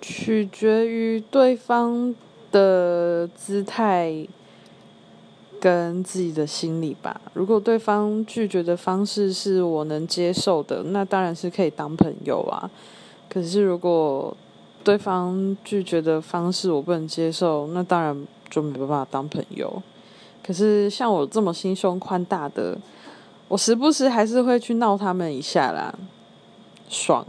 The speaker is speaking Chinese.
取决于对方的姿态跟自己的心理吧。如果对方拒绝的方式是我能接受的那当然是可以当朋友啊。可是如果对方拒绝的方式我不能接受那当然就没办法当朋友。可是像我这么心胸宽大的我时不时还是会去闹他们一下啦爽。